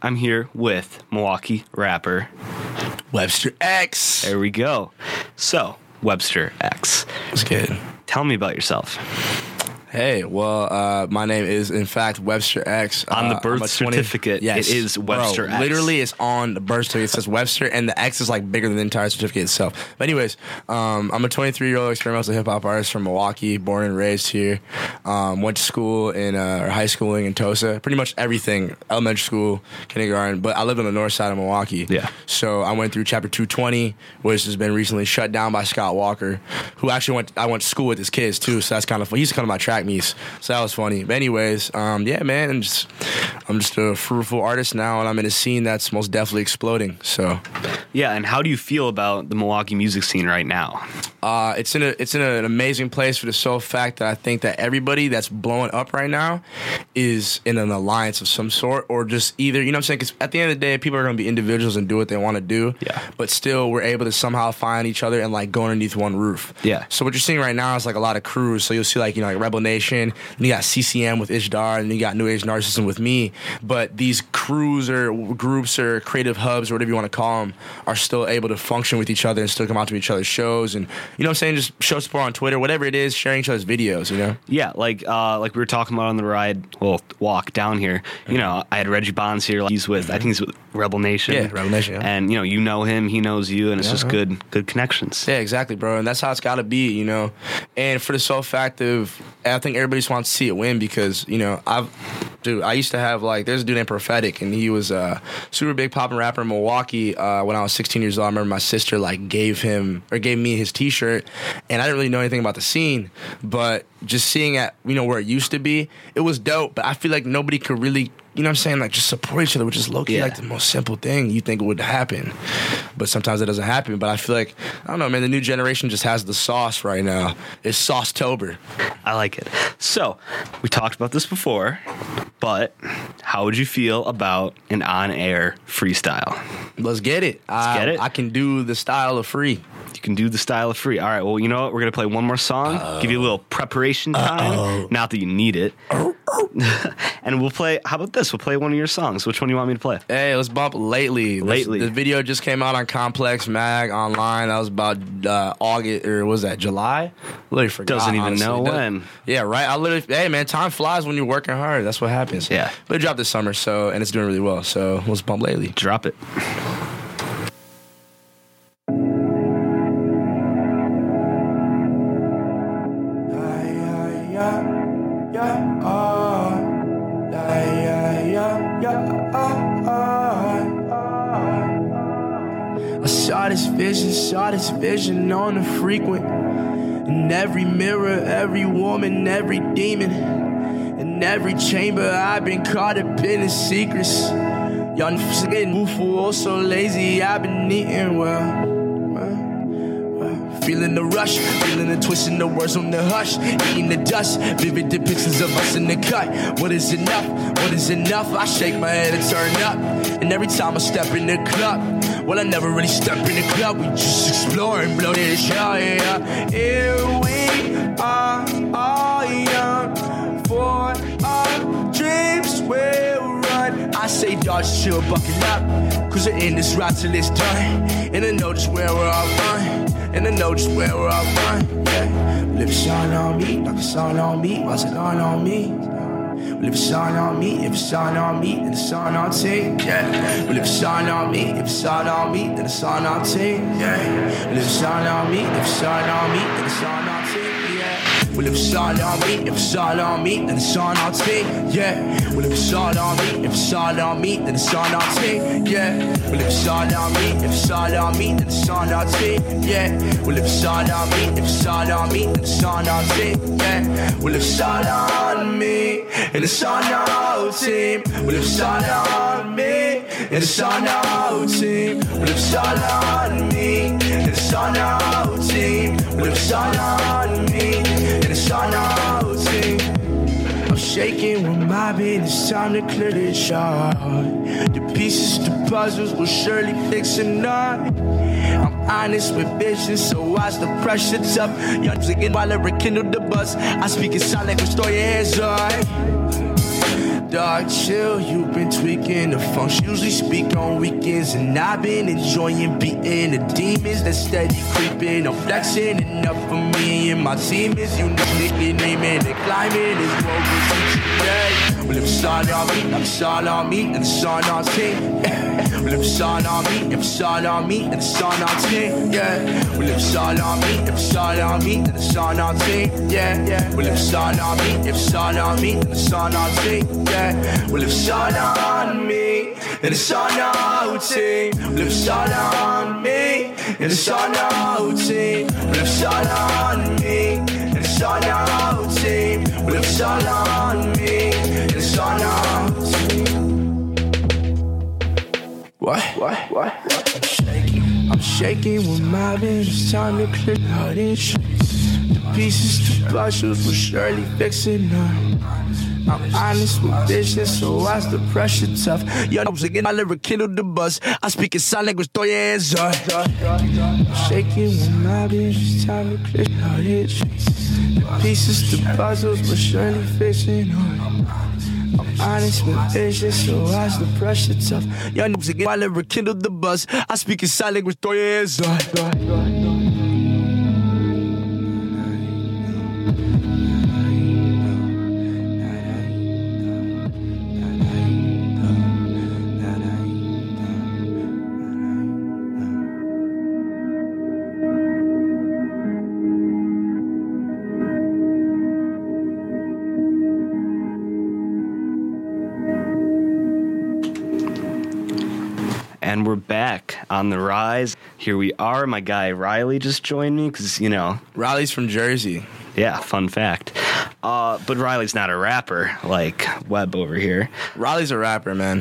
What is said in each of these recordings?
I'm here with Milwaukee rapper Webster X. There we go. So, Webster X. What's good? Tell me about yourself. Hey, well, uh, my name is in fact Webster X. On the Uh, birth certificate, it is Webster Bro, X. Literally, it's on the birth certificate. It says Webster, and the X is like bigger than the entire certificate itself. But anyways, um, I'm a 23 year old experimental hip hop artist from Milwaukee, born and raised here. Um, went to school in uh, or high schooling in Tosa. Pretty much everything, elementary school, kindergarten. But I lived on the north side of Milwaukee. Yeah. So I went through Chapter 220, which has been recently shut down by Scott Walker, who actually went. I went to school with his kids too, so that's kind of fun. He used to come to my track meets, so that was funny. But anyways, um, yeah, man, I'm just I'm just a fruitful artist now, and I'm in a scene that's most definitely exploding. So Yeah, and how do you feel about the Milwaukee music scene right now? uh, it's in a it's in an amazing place for the sole fact that I think that everybody that's blowing up right now is in an alliance of some sort, or just either you know what I'm saying. Because at the end of the day, people are going to be individuals and do what they want to do. Yeah. But still, we're able to somehow find each other and like go underneath one roof. Yeah. So what you're seeing right now is like a lot of crews. So you'll see like you know like Rebel Nation, and you got CCM with IshDARR, and you got New Age Narcissism with me. But these crews or groups or creative hubs or whatever you want to call them are still able to function with each other and still come out to each other's shows and you know what I'm saying just show support on Twitter, whatever it is, sharing each other's videos. You know. Yeah, like uh, like we were talking about on the ride, well, walk down here. You know, I had Reggie Bonds here. Like, he's with, I think he's with Rebel Nation. Yeah, Rebel Nation, yeah. And you know, you know him, he knows you, and it's Yeah, just huh? good, good connections. Yeah, exactly, bro. And that's how it's got to be, you know. And for the sole fact of, I think everybody just wants to see it win because, you know, I've, dude, I used to have like, there's a dude named Prophetic, and he was a super big popping rapper in Milwaukee uh, when I was 16 years old. I remember my sister like gave him or gave me his T-shirt, and I didn't really know anything about the scene, but just seeing at you know where it used to be, it was dope. But I feel like nobody could really. You know what I'm saying? Like just support each other, which is low key Yeah. like the most simple thing you think would happen. But sometimes it doesn't happen. But I feel like I don't know, man, the new generation just has the sauce right now. It's Sauce Tober. I like it. So, we talked about this before, but how would you feel about an on-air freestyle? Let's get it. I, get it. I can do the style of free. You can do the style of free. All right. Well, you know what? We're gonna play one more song. Give you a little preparation time. Not that you need it. Oh. and we'll play. How about this? We'll play one of your songs. Which one do you want me to play? Hey, let's bump lately. Lately. the video just came out on Complex Mag online. That was about uh, August or was that July? Literally forgot. Doesn't even honestly. know when. Yeah, right. I literally. Hey, man, time flies when you're working hard. That's what happens. Yeah. But it dropped this summer, so and it's doing really well. So let's bump lately. Drop it. I saw this vision, saw this vision on the frequent. In every mirror, every woman, every demon. In every chamber, I've been caught up in the secrets. Y'all niggas getting goofy, oh so lazy, I've been eating well. Feeling the rush, feeling the twist in the words on the hush, eating the dust, vivid depictions of us in the cut. What is enough? What is enough? I shake my head and turn up, and every time I step in the club, well I never really step in the club. We just explore and blow this shit, yeah. Here we are, all young, for our dreams will run. I say, dog, chill, buckle up, cause we're in this ride till it's done, and I know just where we're all going. And I know just where we're all going. Yeah. Live shine on me, like a sun on me. Why's it on me? Live shine on me, if it's on on me, then it's on on team. Yeah. Live shine on me, if it's on on me, then it's on on team. Yeah. Live shine on me, if it's on on me, then it's on on team. Yeah. Well, if it's all on me, if it's all on me, then it's on our team. Yeah. Well, if it's all on me, if it's all on me, then it's on our team. Yeah. Well, if it's all on me, if it's all on me, then it's on our team. Yeah. Well, if it's all on me, if it's all on me, then it's on our team. Yeah. Well, if it's all on me, and it's on our. Well, if it's all on me, and it's on our. Well, if it's all on me, and it's on our. If it's all on me, and it's on our team. I'm shaking with my beat, it's time to clear this shot. The pieces, the puzzles will surely fix tonight. I'm honest with vision, so watch the pressure up. Young singing while I rekindle the buzz. I speak in silent, restore your hands, alright. Dog, chill. You've been tweaking the function. Usually speak on weekends, and I've been enjoying beating the demons that steady creeping. I'm flexing enough for me and my team is you know nicknaming and climbing is what we yeah. Well, if it's all on me, yeah will if it's all on me, and it's all on team. well, if it's all on me, if it's all on me, yeah will if shot on me and it's all on team. Yeah. Well, Yeah. Yeah. Well, if on me, all on What? What? What? I'm shaking. I'm shaking with my bitch. It's time to clear out these streets. The pieces to puzzles will surely fix it now. I'm honest with bitches, so why's the pressure tough? Yo, I was again, my lyric kindle the buzz. I speak in sign language, throw your hands up. Uh, Shaking with my bitch, time to clear out. The pieces to puzzles will surely fix it now. I'm honest with bitches, so why's the pressure tough? Young niggas again, my lyric kindle the buzz. I speak in sign language, throw your hands up. Uh, we're back on the rise. Here we are. My guy Riley just joined me because, you know, Riley's from Jersey. yeah, fun fact. Uh, but Riley's not a rapper like Webb over here. Riley's a rapper, man.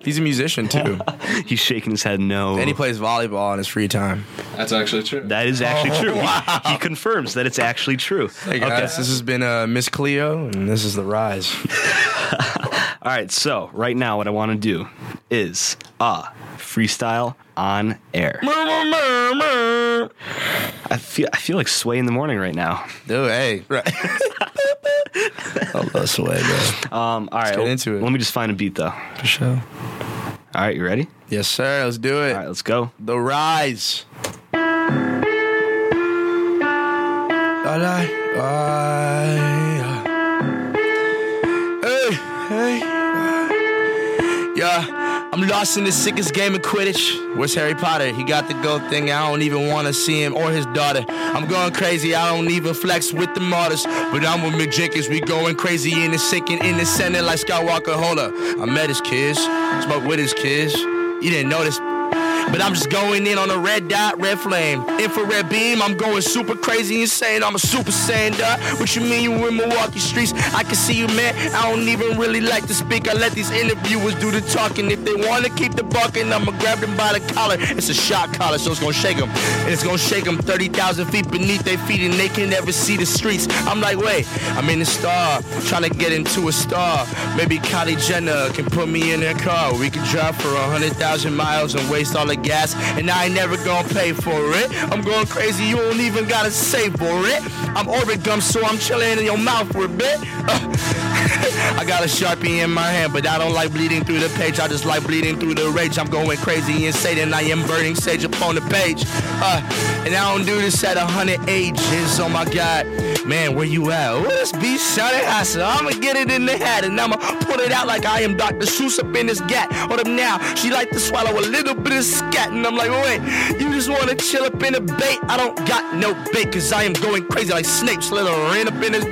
He's a musician too, He's shaking his head no. and he plays volleyball in his free time. That's actually true. that is actually true. He, he confirms that it's actually true. Hey guys, this has been uh, Miss Cleo, and this is the Rise. All right, so right now, what I want to do is uh, freestyle on air. I feel I feel like Sway in the morning right now. Dude, hey, right. I love Sway, bro. Um, all right, get into it. Let me just find a beat though. For sure. All right, you ready? Yes, sir. Let's do it. All right, let's go. The Rise. La, la, la, I'm lost in the sickest game of Quidditch. Where's Harry Potter? He got the gold thing. I don't even want to see him or his daughter. I'm going crazy. I don't even flex with the martyrs. But I'm with Mick Jenkins. We going crazy in the sinking in the center like Skywalker. Hold up. I met his kids. Spoke with his kids. You didn't notice. But I'm just going in on a red dot, red flame. Infrared beam, I'm going super crazy insane. I'm a super saiyan. What you mean you in Milwaukee streets? I can see you, man. I don't even really like to speak. I let these interviewers do the talking. If they want to keep the bucking, I'ma grab them by the collar. It's a shot collar, so it's gonna shake them. And it's gonna shake them 30,000 feet beneath their feet, and they can never see the streets. I'm like, wait, I'm in the star, trying to get into a star. Maybe Kylie Jenner can put me in her car. We can drive for a 100,000 miles and waste all the gas, and I ain't never gonna pay for it. I'm going crazy, you don't even gotta save for it. I'm orbit gum, so I'm chilling in your mouth for a bit. Uh, I got a sharpie in my hand, but I don't like bleeding through the page. I just like bleeding through the rage. I'm going crazy and I am burning sage upon the page. Uh, and I don't do this at hundred ages. Oh my God, man, where you at? Oh, this beat sounding hot, I'ma get it in the hat, and I'ma put it out like I am Dr. Seuss up in this gat. Hold up now, she like to swallow a little bit of scat, and I'm like, wait, you just wanna chill up in a bait? I don't got no bait, cause I am going crazy like Snape slithering up in this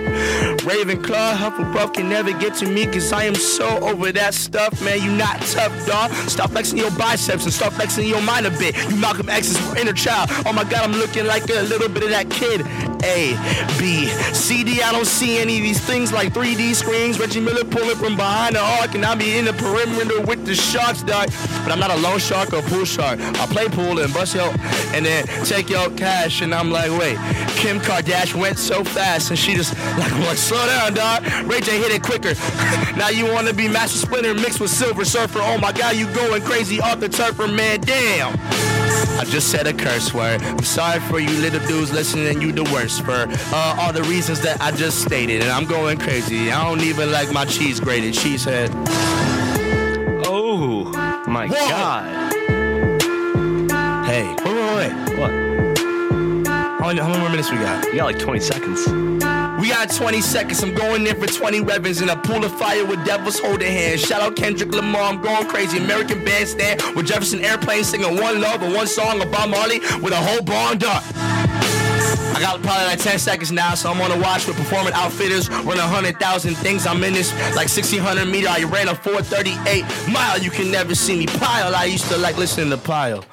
Ravenclaw. Hufflepuff can never get to me, cause I am so over that stuff, man. You not tough, dog. Stop flexing your biceps and start flexing your mind a bit. You Malcolm X's inner child. Oh my god, I'm looking like a little bit of that kid. A, B, C, D. I don't see any of these things like 3D screens. Reggie Miller pulling from behind the arc, and I be in the perimeter with the sharks, dog. But I'm not a loan shark or pool shark. I play pool and bust your, and then take your cash, and I'm like, wait, Kim Kardashian went so fast, and she just like, like, slow down, dog. Ray J hit it quicker. now you wanna be Master Splinter mixed with Silver Surfer? Oh my God, you going crazy off the turf, man? Damn. I just said a curse word. I'm sorry for you little dudes listening, you the worst for uh, all the reasons that I just stated. And I'm going crazy. I don't even like my cheese grated. Said, Oh my Whoa. god. hey, wait, wait, wait. What? How many, how many more minutes we got? You got like 20 seconds. We got 20 seconds. I'm going in for 20 revens in a pool of fire with devils holding hands. Shout out Kendrick Lamar. I'm going crazy. American bandstand with Jefferson Airplane singing one love and one song about Marley with a whole barn up. I got probably like 10 seconds now, so I'm on a watch with performing outfitters. Run 100,000 things. I'm in this like 1600 meter. I ran a 438 mile. You can never see me pile. I used to like listening to Pile.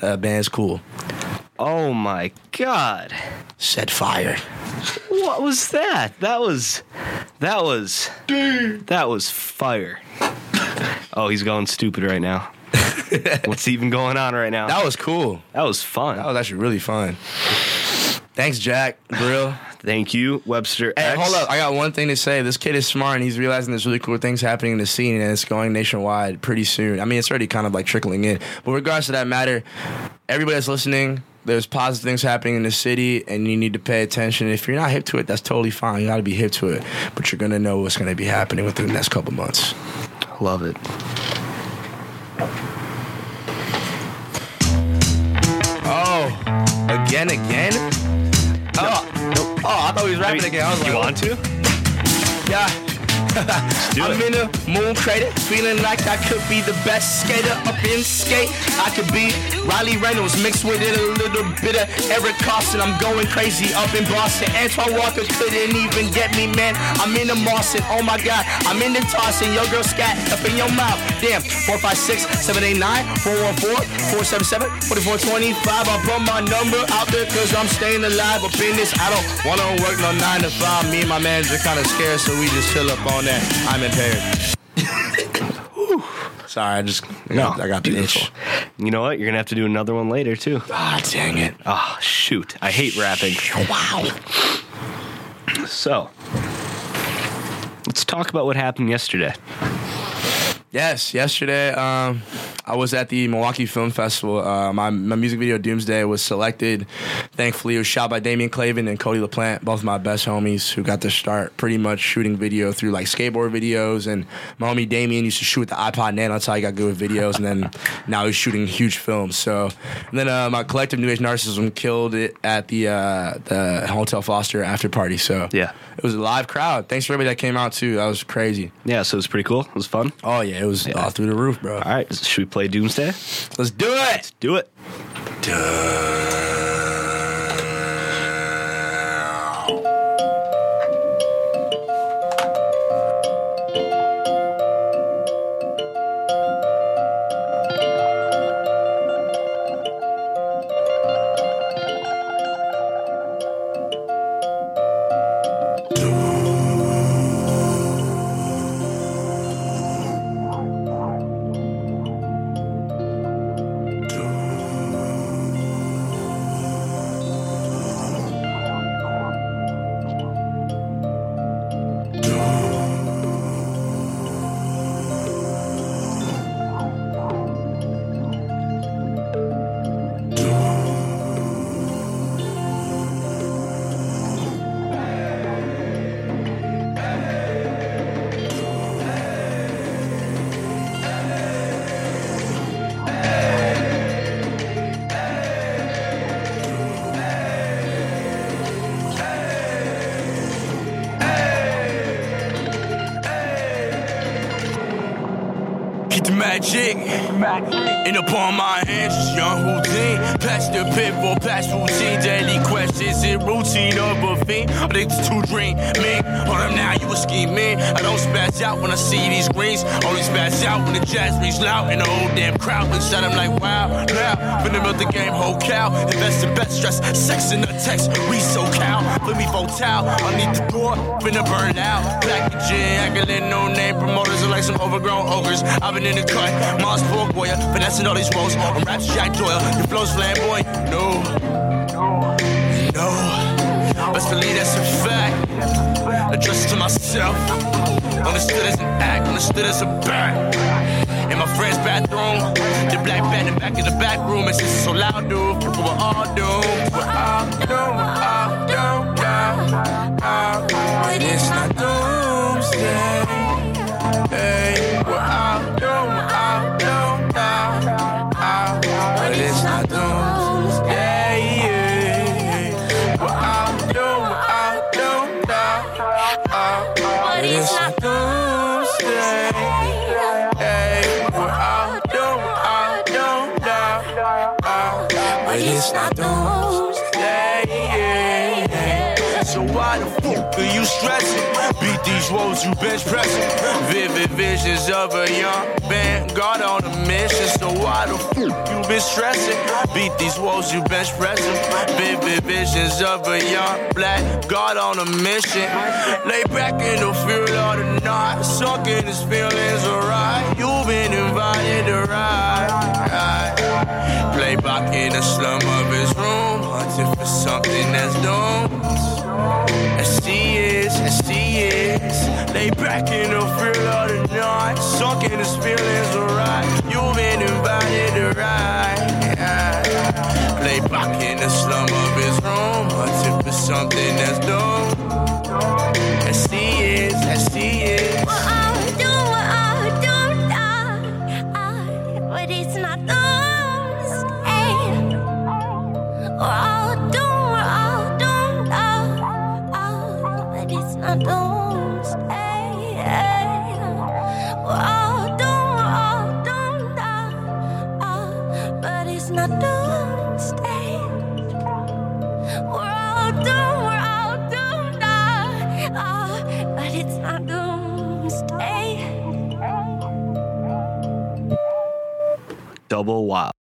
That band's cool. Oh my god. Set fire. What was that? That was that was that was fire. Oh, he's going stupid right now. What's even going on right now? That was cool. That was fun. That was actually really fun. Thanks, Jack. Grill. Thank you, Webster. Hey, X. hold up. I got one thing to say. This kid is smart and he's realizing there's really cool things happening in the scene and it's going nationwide pretty soon. I mean, it's already kind of like trickling in. But regardless of that matter, everybody that's listening, there's positive things happening in the city and you need to pay attention. If you're not hip to it, that's totally fine. You got to be hip to it. But you're going to know what's going to be happening within the next couple months. Love it. Oh, again, again? Oh, oh, I thought he was rapping again. I was you like, want to? Yeah. I'm in a moon crater, feeling like I could be the best skater up in skate. I could be Riley Reynolds mixed with it a little bit of Eric Carson. I'm going crazy up in Boston. Antoine Walker couldn't even get me, man. I'm in the Mawson. Oh my God, I'm in the tossing. Your girl scat up in your mouth. Damn, 456 789 414 477 4425. I put my number out there because I'm staying alive up in this. I don't want to work no 9 to 5. Me and my manager kind of scared, so we just chill up on that. I'm impaired. Sorry, I just I got, I got the itch. You know what? You're gonna have to do another one later too. Ah, dang it. Oh shoot! I hate rapping. Wow. So let's talk about what happened yesterday. Yes, yesterday um, I was at the Milwaukee Film Festival. Uh, my, my music video Doomsday was selected. Thankfully, it was shot by Damian Clavin and Cody LaPlante, both my best homies who got to start pretty much shooting video through like skateboard videos. And my homie Damian used to shoot with the iPod Nano. That's how he got good with videos. And then now he's shooting huge films. So, and then uh, my collective New Age Narcissism killed it at the uh, the Hotel Foster after party. So Yeah. it was a live crowd. Thanks for everybody that came out too. That was crazy. Yeah, so it was pretty cool. It was fun. Oh yeah, it was all through the roof, bro. All right, should we play Doomsday? Let's do it. Let's do it. Keep magic. In upon my hands, just young Houdin. Pass the pitfall, past routine. Daily questions in routine of a fiend. Addicted to dream. Me, hold up now, you a scheming. I don't spaz out when I see these greens. Only spaz out when the jazz rings loud. And the whole damn crowd inside, I'm like, wow. Now, finna build the game, whole cow. Invest in best stress, sex in the text. We so cow. Put me volatile. I need the door, finna burn out. Packaging, acting no name. Promoters are like some overgrown ogres. I've been in the cut, Mars finessing all these. I'm raps Jack Doyle, your flow's flamboyant. No, no, no. best believe that's a fact. Addressed to myself, understood as an act, understood as a back. In my friend's bathroom, the the black band back in the back room. It's so loud, dude, we're all doomed. We're all doomed, we're all doomed. Uh, but it's not stressing? Beat these woes, you bench pressing. Vivid visions of a young band, God on a mission. So why the fuck you been stressing? Beat these woes, you bench pressing. Vivid visions of a young black God on a mission. Lay back in the field of the night, sunk in his feelings, alright. You've been invited to ride. Play back in the slum of his room, hunting for something that's doomed. As he is. Lay back in the field of the night, sunk in his feelings, alright. You've been invited to ride. Lay back in the slum of his room, hunting for something that's doomed. Double wow.